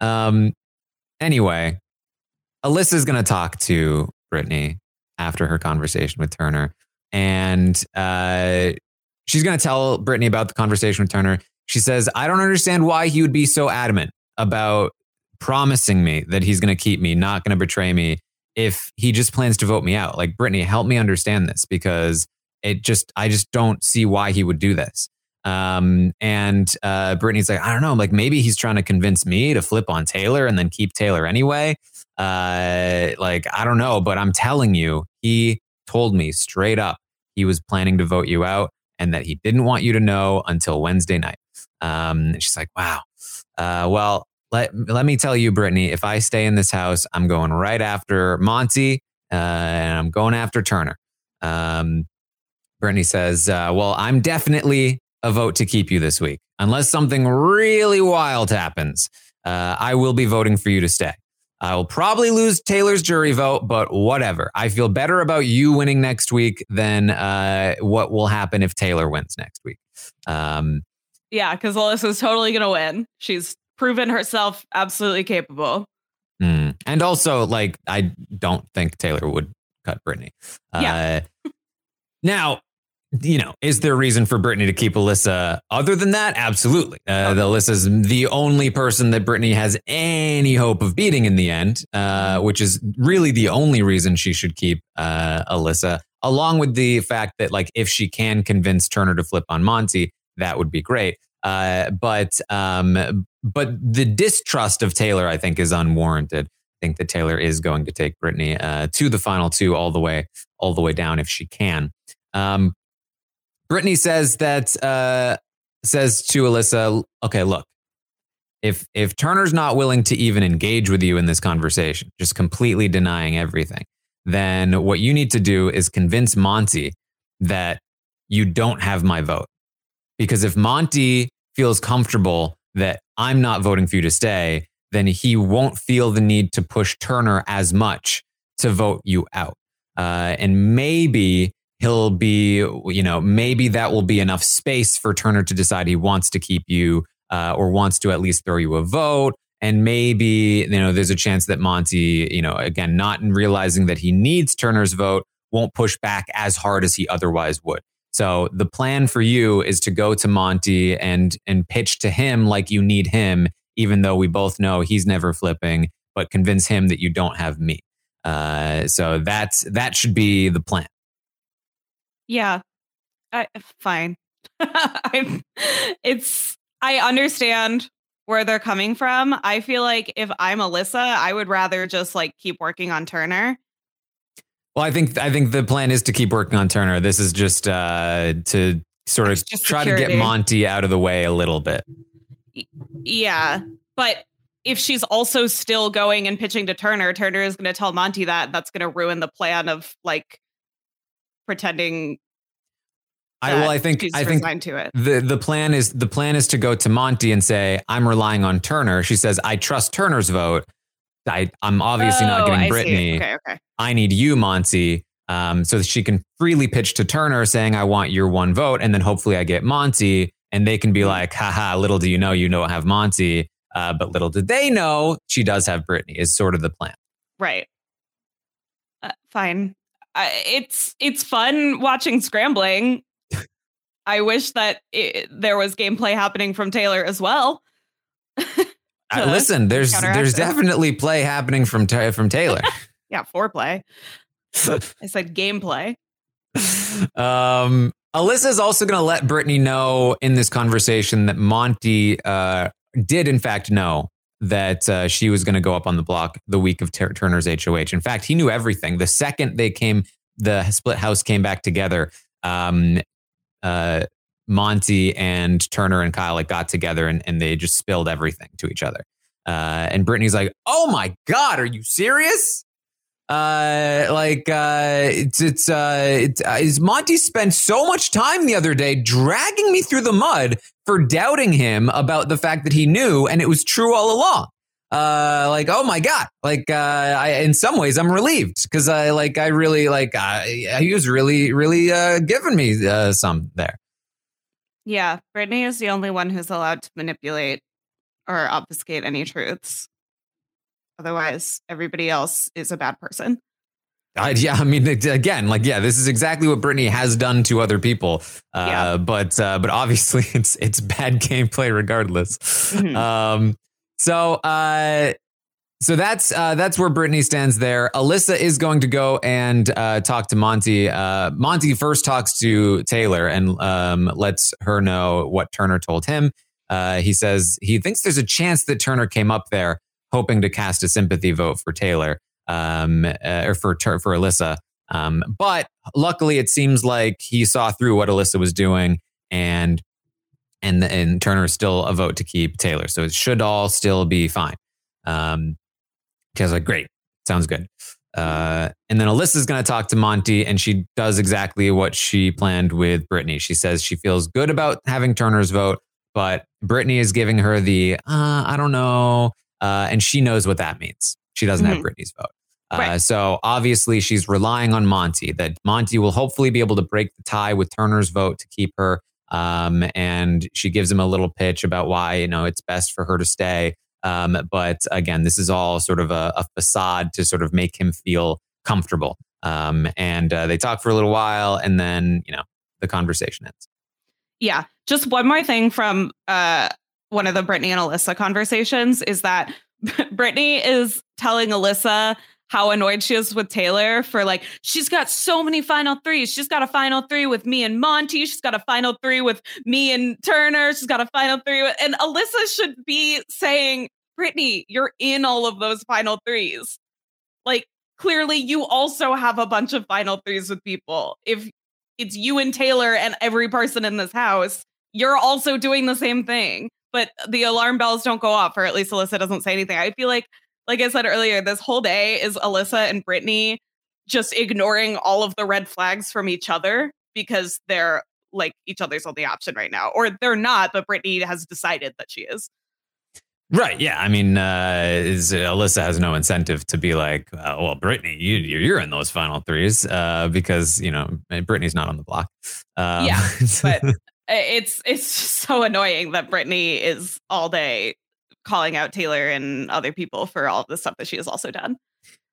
Um, anyway, Alyssa's going to talk to Brittany after her conversation with Turner, and uh, she's going to tell Brittany about the conversation with Turner. She says, "I don't understand why he would be so adamant about promising me that he's going to keep me, not going to betray me." if he just plans to vote me out. Like, Brittany, help me understand this because it just I just don't see why he would do this. Um, and uh, Brittany's like, I don't know, like maybe he's trying to convince me to flip on Taylor and then keep Taylor anyway. Uh, like I don't know, but I'm telling you, he told me straight up he was planning to vote you out and that he didn't want you to know until Wednesday night. Um, she's like, wow. Uh, well, let, let me tell you, Brittany, if I stay in this house, I'm going right after Monte uh, and I'm going after Turner. Um, Brittany says, uh, well, I'm definitely a vote to keep you this week. Unless something really wild happens, uh, I will be voting for you to stay. I will probably lose Taylor's jury vote, but whatever. I feel better about you winning next week than uh, what will happen if Taylor wins next week. Um, Yeah, because Alyssa's totally gonna win. She's proven herself absolutely capable. mm. And also, like, I don't think Taylor would cut Brittany. Yeah. Uh, now, you know, is there a reason for Brittany to keep Alyssa other than that? Absolutely. Uh, the Alyssa's the only person that Brittany has any hope of beating in the end, uh, which is really the only reason she should keep uh, Alyssa, along with the fact that, like, if she can convince Turner to flip on Monte, that would be great. Uh, but um, but the distrust of Taylor, I think, is unwarranted. I think that Taylor is going to take Brittany uh, to the final two all the way all the way down if she can. Um, Brittany says that uh, says to Alyssa, "Okay, look, if if Turner's not willing to even engage with you in this conversation, just completely denying everything, then what you need to do is convince Monte that you don't have my vote. Because if Monte feels comfortable that I'm not voting for you to stay, then he won't feel the need to push Turner as much to vote you out. Uh, and maybe he'll be, you know, maybe that will be enough space for Turner to decide he wants to keep you uh, or wants to at least throw you a vote. And maybe, you know, there's a chance that Monte, you know, again, not realizing that he needs Turner's vote, won't push back as hard as he otherwise would. So the plan for you is to go to Monte and and pitch to him like you need him, even though we both know he's never flipping, but convince him that you don't have me. Uh, so that's that should be the plan. Yeah, I, fine. I'm, it's I understand where they're coming from. I feel like if I'm Alyssa, I would rather just like keep working on Turner. Well, I think I think the plan is to keep working on Turner. This is just uh, to sort of just try to get. Monte out of the way a little bit. Yeah, but if she's also still going and pitching to Turner, Turner is going to tell Monte that that's going to ruin the plan of like pretending. I well, that I think I think resigned to it. the the plan is the plan is to go to Monte and say I'm relying on Turner. She says I trust Turner's vote. I I'm obviously not Oh, getting I. Brittany. Okay, okay. I need you, Monte. Um, so that she can freely pitch to Turner saying I want your one vote, and then hopefully I get Monte, and they can be Mm-hmm. like, haha, little do you know you don't have Monte. Uh, but little did they know she does have Brittany is sort of the plan. Right. Uh, fine. It's it's fun watching scrambling. I wish that it, there was gameplay happening from Taylor as well. Uh, listen, there's there's it. definitely play happening from Ta- from Taylor. Yeah, foreplay. I said gameplay. um, Alyssa's also going to let Brittany know in this conversation that Monte uh, did, in fact, know that uh, she was going to go up on the block the week of Tur- Turner's HOH. In fact, he knew everything. The second they came, the split house came back together. Um, uh, Monte and Turner and Kyle like got together and, and they just spilled everything to each other. Uh, and Brittany's like, "Oh my god, are you serious?" Uh, like uh, it's it's uh, it's uh, is Monte spent so much time the other day dragging me through the mud for doubting him about the fact that he knew and it was true all along. Uh, like oh my god, like uh, I in some ways I'm relieved because I like I really like uh, he was really really uh giving me uh, some there. Yeah, Brittany is the only one who's allowed to manipulate or obfuscate any truths. Otherwise, everybody else is a bad person. I, yeah, I mean, again, like, yeah, this is exactly what Brittany has done to other people. Uh, Yeah. But, uh, but obviously, it's it's bad gameplay regardless. Mhm. Um, so, uh, So that's uh, that's where Brittany stands there. Alyssa is going to go and uh, talk to Monte. Uh, Monte first talks to Taylor and um, lets her know what Turner told him. Uh, he says he thinks there's a chance that Turner came up there hoping to cast a sympathy vote for Taylor um, uh, or for for Alyssa. Um, but luckily, it seems like he saw through what Alyssa was doing and and and Turner is still a vote to keep Taylor. So it should all still be fine. Um, because like, great, sounds good. Uh, and then Alyssa's going to talk to Monte, and she does exactly what she planned with Brittany. She says she feels good about having Turner's vote, but Brittany is giving her the uh, I don't know, uh, and she knows what that means. She doesn't have Mhm. Brittany's vote. Uh, Right. So obviously, she's relying on Monte. That Monte will hopefully be able to break the tie with Turner's vote to keep her. Um, and she gives him a little pitch about why you know it's best for her to stay. Um, but again, this is all sort of a, a facade to sort of make him feel comfortable. Um, and uh, they talk for a little while, and then you know the conversation ends. Yeah. Just one more thing from uh, one of the Brittany and Alyssa conversations is that Brittany is telling Alyssa how annoyed she is with Taylor for like, she's got so many final threes. She's got a final three with me and Monte. She's got a final three with me and Turner. She's got a final three with, and Alyssa should be saying, Brittany, you're in all of those final threes. Like, clearly you also have a bunch of final threes with people. If it's you and Taylor and every person in this house, you're also doing the same thing. But the alarm bells don't go off, or at least Alyssa doesn't say anything. I feel like, like I said earlier, this whole day is Alyssa and Brittany just ignoring all of the red flags from each other because they're like each other's only option right now. Or they're not, but Brittany has decided that she is. Right. Yeah. I mean, uh, is, Alyssa has no incentive to be like, uh, well, Brittany, you, you're in those final threes uh, because, you know, Brittany's not on the block. Um, Yeah, but it's it's just so annoying that Brittany is all day calling out Taylor and other people for all the stuff that she has also done.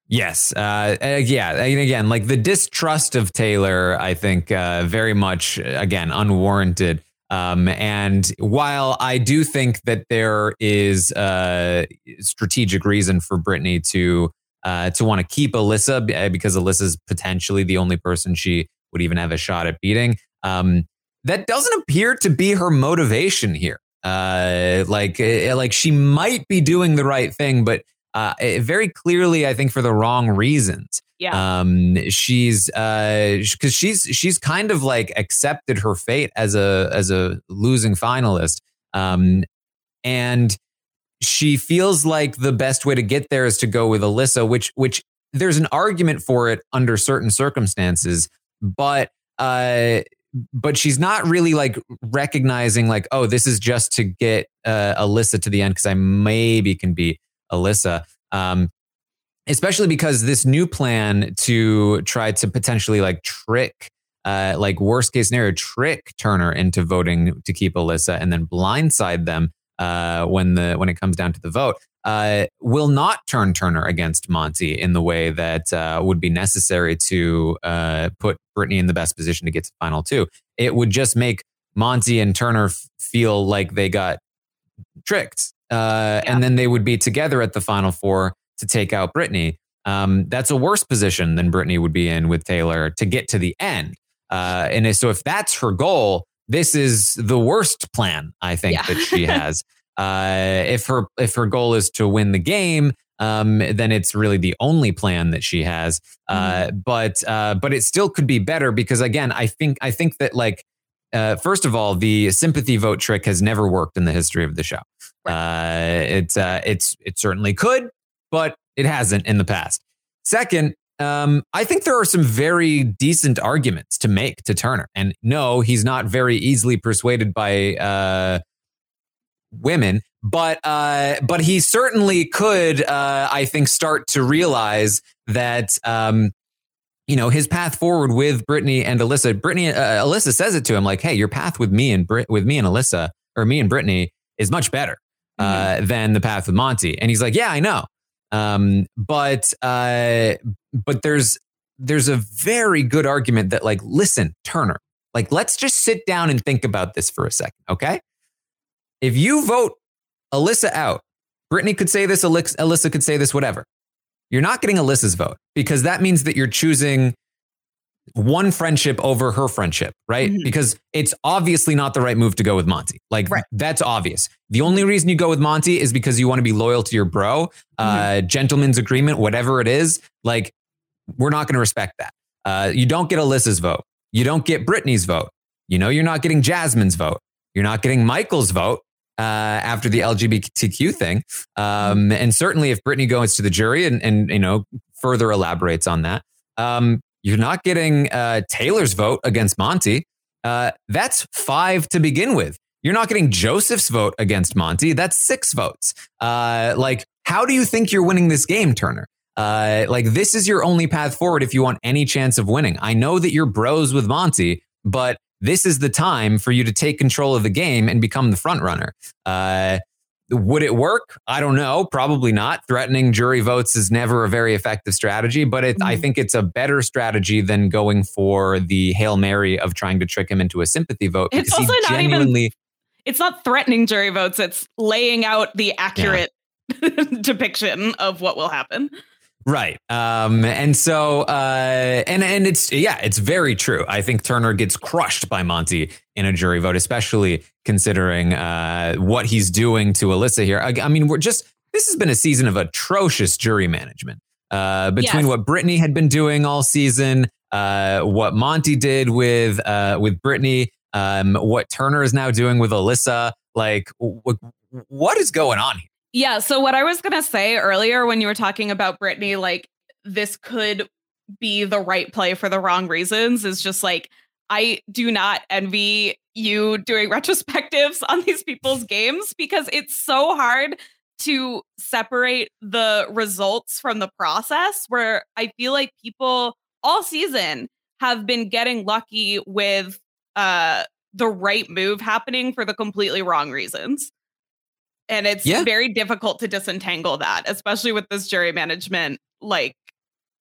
Yes. Uh, uh, yeah. And again, like the distrust of Taylor, I think uh, very much, again, unwarranted. Um, and while I do think that there is a strategic reason for Brittany to uh, to want to keep Alyssa because Alyssa's potentially the only person she would even have a shot at beating, um, that doesn't appear to be her motivation here. Uh, like, uh, like she might be doing the right thing, but uh, eh, very clearly, I think for the wrong reasons. Yeah. Um, she's uh, because she's she's kind of like accepted her fate as a as a losing finalist. Um, and she feels like the best way to get there is to go with Alyssa, which which there's an argument for it under certain circumstances, but uh but she's not really like recognizing like oh this is just to get uh, Alyssa to the end because I maybe can beat Alyssa. Um, especially because this new plan to try to potentially like trick uh, like worst case scenario trick Turner into voting to keep Alyssa and then blindside them uh, when the when it comes down to the vote uh, will not turn Turner against Monte in the way that uh, would be necessary to uh, put Brittany in the best position to get to final two. It would just make Monte and Turner f- feel like they got tricked, uh, and then they would be together at the final four to take out Brittany. Um, that's a worse position than Brittany would be in with Taylor to get to the end. Uh, and so, if that's her goal, this is the worst plan I think Yeah. that she has. Uh, if her if her goal is to win the game, um, then it's really the only plan that she has. Uh, But uh, but it still could be better because again, I think I think that like uh, first of all, the sympathy vote trick has never worked in the history of the show. Uh, it's uh, it's it certainly could, but it hasn't in the past. Second, um, I think there are some very decent arguments to make to Turner, and no, he's not very easily persuaded by uh, women, but uh, but he certainly could. Uh, I think start to realize that. Um, you know his path forward with Brittany and Alyssa. Brittany, uh, Alyssa says it to him like, "Hey, your path with me and Brit- with me and Alyssa, or me and Brittany, is much better uh, than the path with Monte." And he's like, "Yeah, I know, um, but uh, but there's there's a very good argument that like, listen, Turner, like, let's just sit down and think about this for a second, okay? If you vote Alyssa out, Brittany could say this, Alyssa could say this, whatever. You're not getting Alyssa's vote because that means that you're choosing one friendship over her friendship, right? Mm-hmm. Because it's obviously not the right move to go with Monte. Like that's obvious. The only reason you go with Monte is because you want to be loyal to your bro, uh, Mm-hmm. gentleman's agreement, whatever it is. Like we're not going to respect that. Uh, you don't get Alyssa's vote. You don't get Brittany's vote. You know, you're not getting Jasmine's vote. You're not getting Michael's vote uh, after the LGBTQ thing. Um, and certainly, if Brittany goes to the jury and, and you know further elaborates on that, um, you're not getting uh, Taylor's vote against Monte. Uh, that's five to begin with. You're not getting Joseph's vote against Monte. That's six votes. Uh, like, how do you think you're winning this game, Turner? Uh, like, this is your only path forward if you want any chance of winning. I know that you're bros with Monte, but this is the time for you to take control of the game and become the front runner. Uh, would it work? I don't know. Probably not. Threatening jury votes is never a very effective strategy, but it, I mm-hmm. think it's a better strategy than going for the Hail Mary of trying to trick him into a sympathy vote. It's also not even- It's not threatening jury votes, it's laying out the accurate depiction of what will happen. Right. Um, and so, uh, and, and it's, yeah, it's very true. I think Turner gets crushed by Monte in a jury vote, especially considering, uh, what he's doing to Alyssa here. I, I mean, we're just, this has been a season of atrocious jury management, uh, between Yes. what Brittany had been doing all season, uh, what Monte did with, uh, with Brittany, um, what Turner is now doing with Alyssa. Like, w- what is going on here? Yeah. So what I was gonna say earlier when you were talking about Brittany, like this could be the right play for the wrong reasons, is just like I do not envy you doing retrospectives on these people's games because it's so hard to separate the results from the process. Where I feel like people all season have been getting lucky with uh the right move happening for the completely wrong reasons. And it's Yeah. very difficult to disentangle that, especially with this jury management like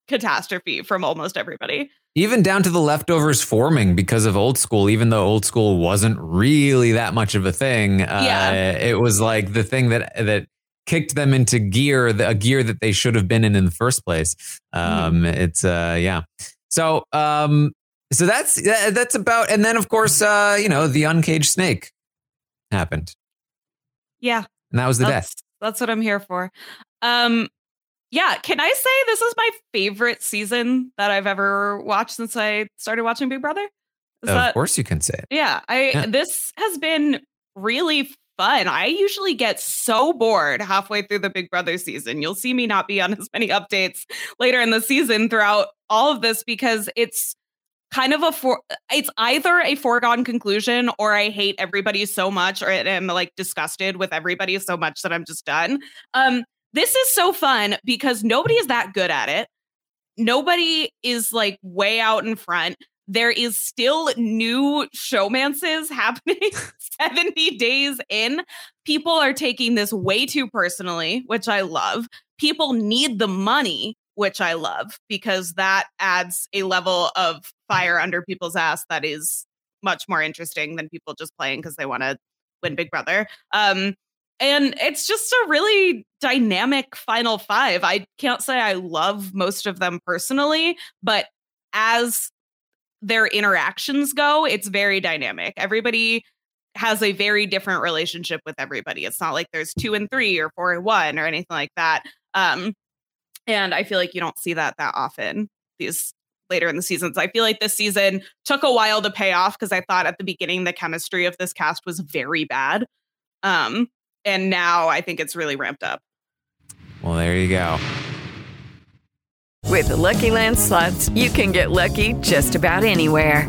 catastrophe from almost everybody. even down to the leftovers forming because of old school even though old school wasn't really that much of a thing uh, Yeah. it was like the thing that that kicked them into gear the, a gear that they should have been in in the first place um it's uh yeah so um so that's that's about and then of course uh you know the uncaged snake happened Yeah. And that was the that's, death That's what I'm here for. Um yeah, can I say this is my favorite season that I've ever watched since I started watching Big Brother? Is of that- course you can say it Yeah, I Yeah. this has been really fun. I usually get so bored halfway through the Big Brother season. You'll see me not be on as many updates later in the season throughout all of this because it's kind of a for it's either a foregone conclusion or I hate everybody so much or I am like disgusted with everybody so much that I'm just done. Um this is so fun because nobody is that good at it. Nobody is like way out in front. There is still new showmances happening 70 days in. People are taking this way too personally, which I love. People need the money, which I love because that adds a level of fire under people's ass that is much more interesting than people just playing because they want to win Big Brother. Um, and it's just a really dynamic final five. I can't say I love most of them personally, but as their interactions go, it's very dynamic. Everybody has a very different relationship with everybody. It's not like there's two and three or four and one or anything like that. Um, and I feel like you don't see that that often these later in the seasons. I feel like this season took a while to pay off because I thought at the beginning the chemistry of this cast was very bad. Um, and now I think it's really ramped up. well there you go With the Lucky Land slots, you can get lucky just about anywhere.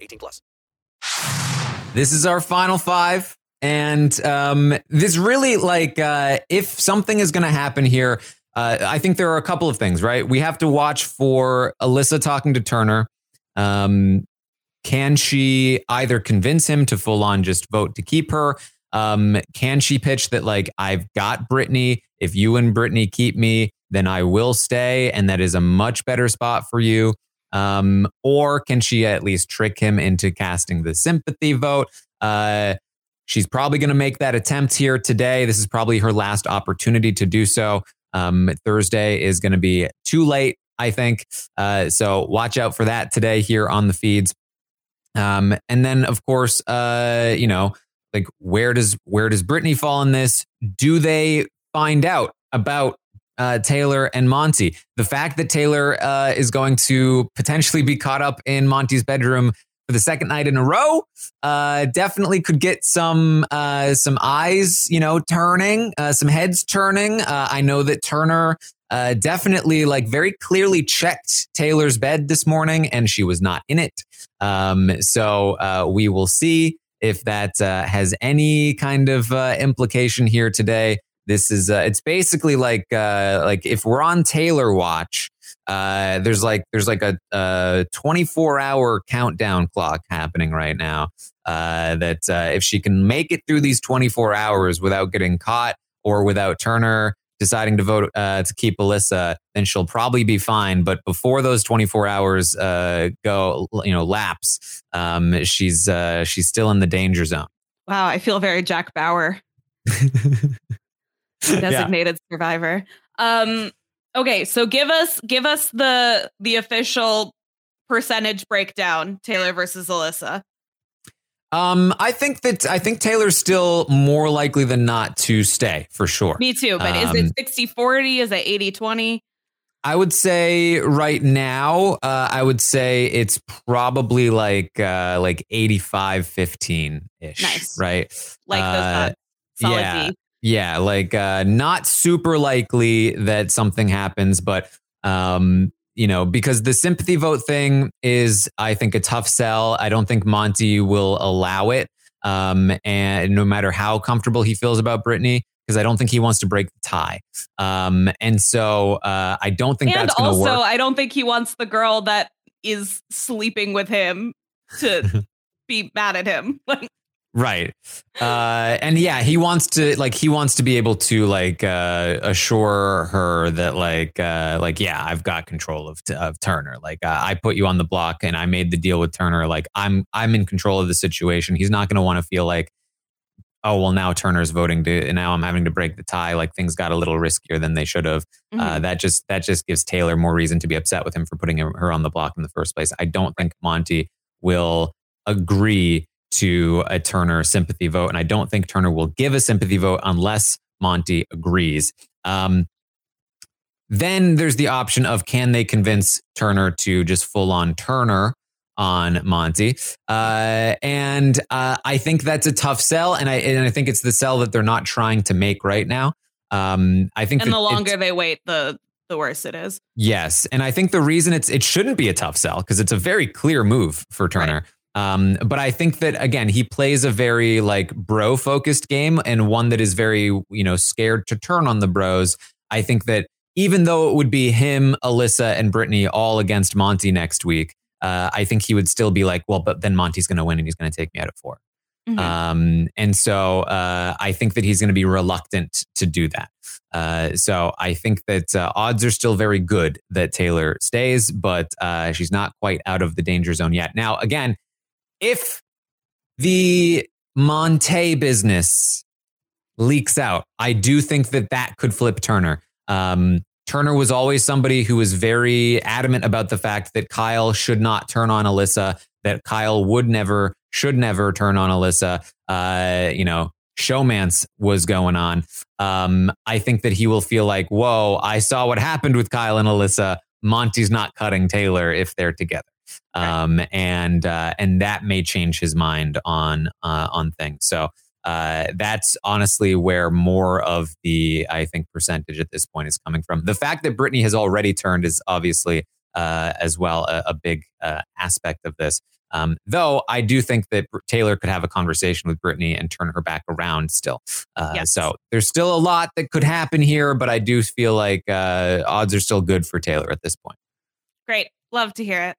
18 plus. This is our final five. And um, this really, like, uh, if something is going to happen here, uh, I think there are a couple of things, right? We have to watch for Alyssa talking to Turner. Um, can she either convince him to full on just vote to keep her? Um, can she pitch that, like, I've got Brittany. If you and Brittany keep me, then I will stay. And that is a much better spot for you. Um, or can she at least trick him into casting the sympathy vote? Uh, she's probably going to make that attempt here today. This is probably her last opportunity to do so. Um, Thursday is going to be too late, I think. Uh, so watch out for that today here on the feeds. Um, and then, of course, uh, you know, like where does where does Brittany fall in this? Do they find out about uh, Taylor and Monte. The fact that Taylor uh, is going to potentially be caught up in Monte's bedroom for the second night in a row uh, definitely could get some uh, some eyes, you know, turning, uh, some heads turning. Uh, I know that Turner. definitely, like, very clearly checked Taylor's bed this morning, and she was not in it. Um, so we will see if that has any kind of implication here today. This is uh, it's basically like uh, like if we're on Taylor watch, uh, there's like there's like a, a 24 hour countdown clock happening right now. Uh, that uh, if she can make it through these 24 hours without getting caught or without Turner deciding to vote uh, to keep Alyssa, then she'll probably be fine. But before those 24 hours uh, go, you know, lapse, um, she's uh, she's still in the danger zone. Wow, I feel very Jack Bauer. designated yeah. survivor. Um, okay, so give us give us the the official percentage breakdown, Taylor versus Alyssa. Um, I think that I think Taylor's still more likely than not to stay for sure. Me too, but um, is it 60 40? Is it 80 20? I would say right now, uh, I would say it's probably like uh, like 85 15 ish. Nice. Right. Like uh, solid yeah. D. Yeah, like uh, not super likely that something happens, but um, you know, because the sympathy vote thing is, I think, a tough sell. I don't think Monte will allow it, um, and no matter how comfortable he feels about Brittany, because I don't think he wants to break the tie. Um, and so uh, I don't think and that's going to work. Also, I don't think he wants the girl that is sleeping with him to be mad at him. Like Right. Uh, and yeah, he wants to like he wants to be able to like uh, assure her that like uh, like yeah, I've got control of of Turner. Like uh, I put you on the block and I made the deal with Turner. Like I'm I'm in control of the situation. He's not going to want to feel like oh well now Turner's voting to and now I'm having to break the tie. Like things got a little riskier than they should have. Uh, mm-hmm. that just that just gives Taylor more reason to be upset with him for putting her on the block in the first place. I don't think Monte will agree to a Turner sympathy vote. And I don't think Turner will give a sympathy vote unless Monte agrees. Um, then there's the option of can they convince Turner to just full on Turner on Monte? Uh, and uh, I think that's a tough sell. And I, and I think it's the sell that they're not trying to make right now. Um, I think and the longer they wait, the the worse it is. Yes, and I think the reason it's it shouldn't be a tough sell because it's a very clear move for Turner. Right. Um, but I think that again, he plays a very like bro focused game and one that is very, you know, scared to turn on the bros. I think that even though it would be him, Alyssa, and Brittany all against Monte next week, uh, I think he would still be like, well, but then Monte's going to win and he's going to take me out at 4 mm-hmm. Um, and so uh, I think that he's going to be reluctant to do that. Uh, so I think that uh, odds are still very good that Taylor stays, but uh, she's not quite out of the danger zone yet. Now, again, if the Monte business leaks out, I do think that that could flip Turner. Um, Turner was always somebody who was very adamant about the fact that Kyle should not turn on Alyssa that Kyle would never, should never turn on Alyssa. Uh, you know, showmance was going on. Um, I think that he will feel like, whoa, I saw what happened with Kyle and Alyssa. Monte's not cutting Taylor if they're together. Um, and uh, and that may change his mind on uh, on things. So uh, that's honestly where more of the I think percentage at this point is coming from. The fact that Brittany has already turned is obviously uh, as well a, a big uh, aspect of this. Um, though I do think that Taylor could have a conversation with Brittany and turn her back around still. Uh, Yes. So there's still a lot that could happen here, but I do feel like uh, odds are still good for Taylor at this point. Great. Love to hear it.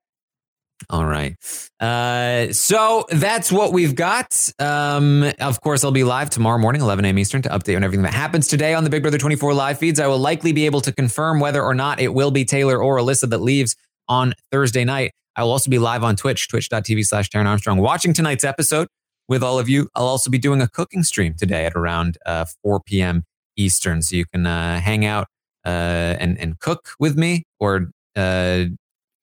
All right. Uh, so that's what we've got. Um, of course, I'll be live tomorrow morning, 11 a.m. Eastern, to update on everything that happens today on the Big Brother 24 live feeds. I will likely be able to confirm whether or not it will be Taylor or Alyssa that leaves on Thursday night. I will also be live on Twitch, twitch.tv slash Taryn Armstrong, watching tonight's episode with all of you. I'll also be doing a cooking stream today at around uh, 4 p.m. Eastern. So you can uh, hang out uh, and, and cook with me or uh,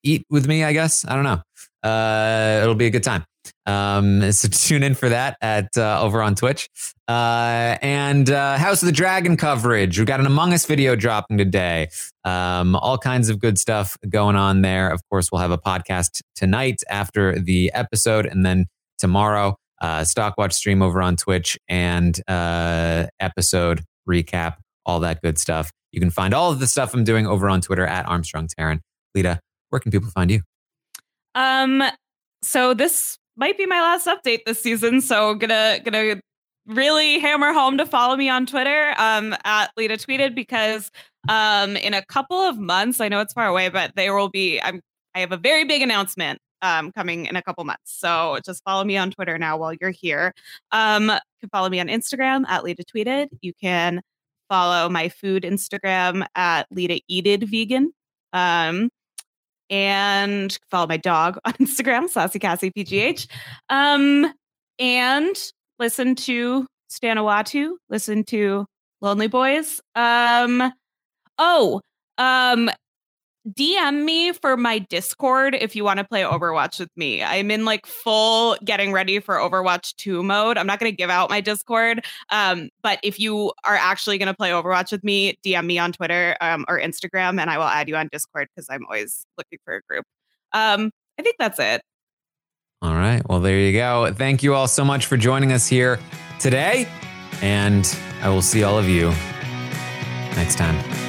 eat with me, I guess. I don't know. Uh, it'll be a good time. Um, so tune in for that at uh, over on Twitch. Uh, and uh, House of the Dragon coverage. We've got an Among Us video dropping today. Um, all kinds of good stuff going on there. Of course, we'll have a podcast tonight after the episode, and then tomorrow, uh, stock watch stream over on Twitch and uh, episode recap, all that good stuff. You can find all of the stuff I'm doing over on Twitter at Armstrong Taryn. Lita, where can people find you? Um, so this might be my last update this season. So gonna gonna really hammer home to follow me on Twitter um, at Lita Tweeted because um, in a couple of months, I know it's far away, but there will be. I'm I have a very big announcement um, coming in a couple months. So just follow me on Twitter now while you're here. Um, you can follow me on Instagram at Lita Tweeted. You can follow my food Instagram at Lita Eated Vegan. Um, and follow my dog on Instagram, Sassy Cassie PGH. Um, and listen to Stanawatu, listen to Lonely Boys. Um, oh, um, DM me for my Discord if you want to play Overwatch with me. I'm in like full getting ready for Overwatch 2 mode. I'm not going to give out my Discord. Um, but if you are actually going to play Overwatch with me, DM me on Twitter um, or Instagram and I will add you on Discord because I'm always looking for a group. Um, I think that's it. All right. Well, there you go. Thank you all so much for joining us here today. And I will see all of you next time.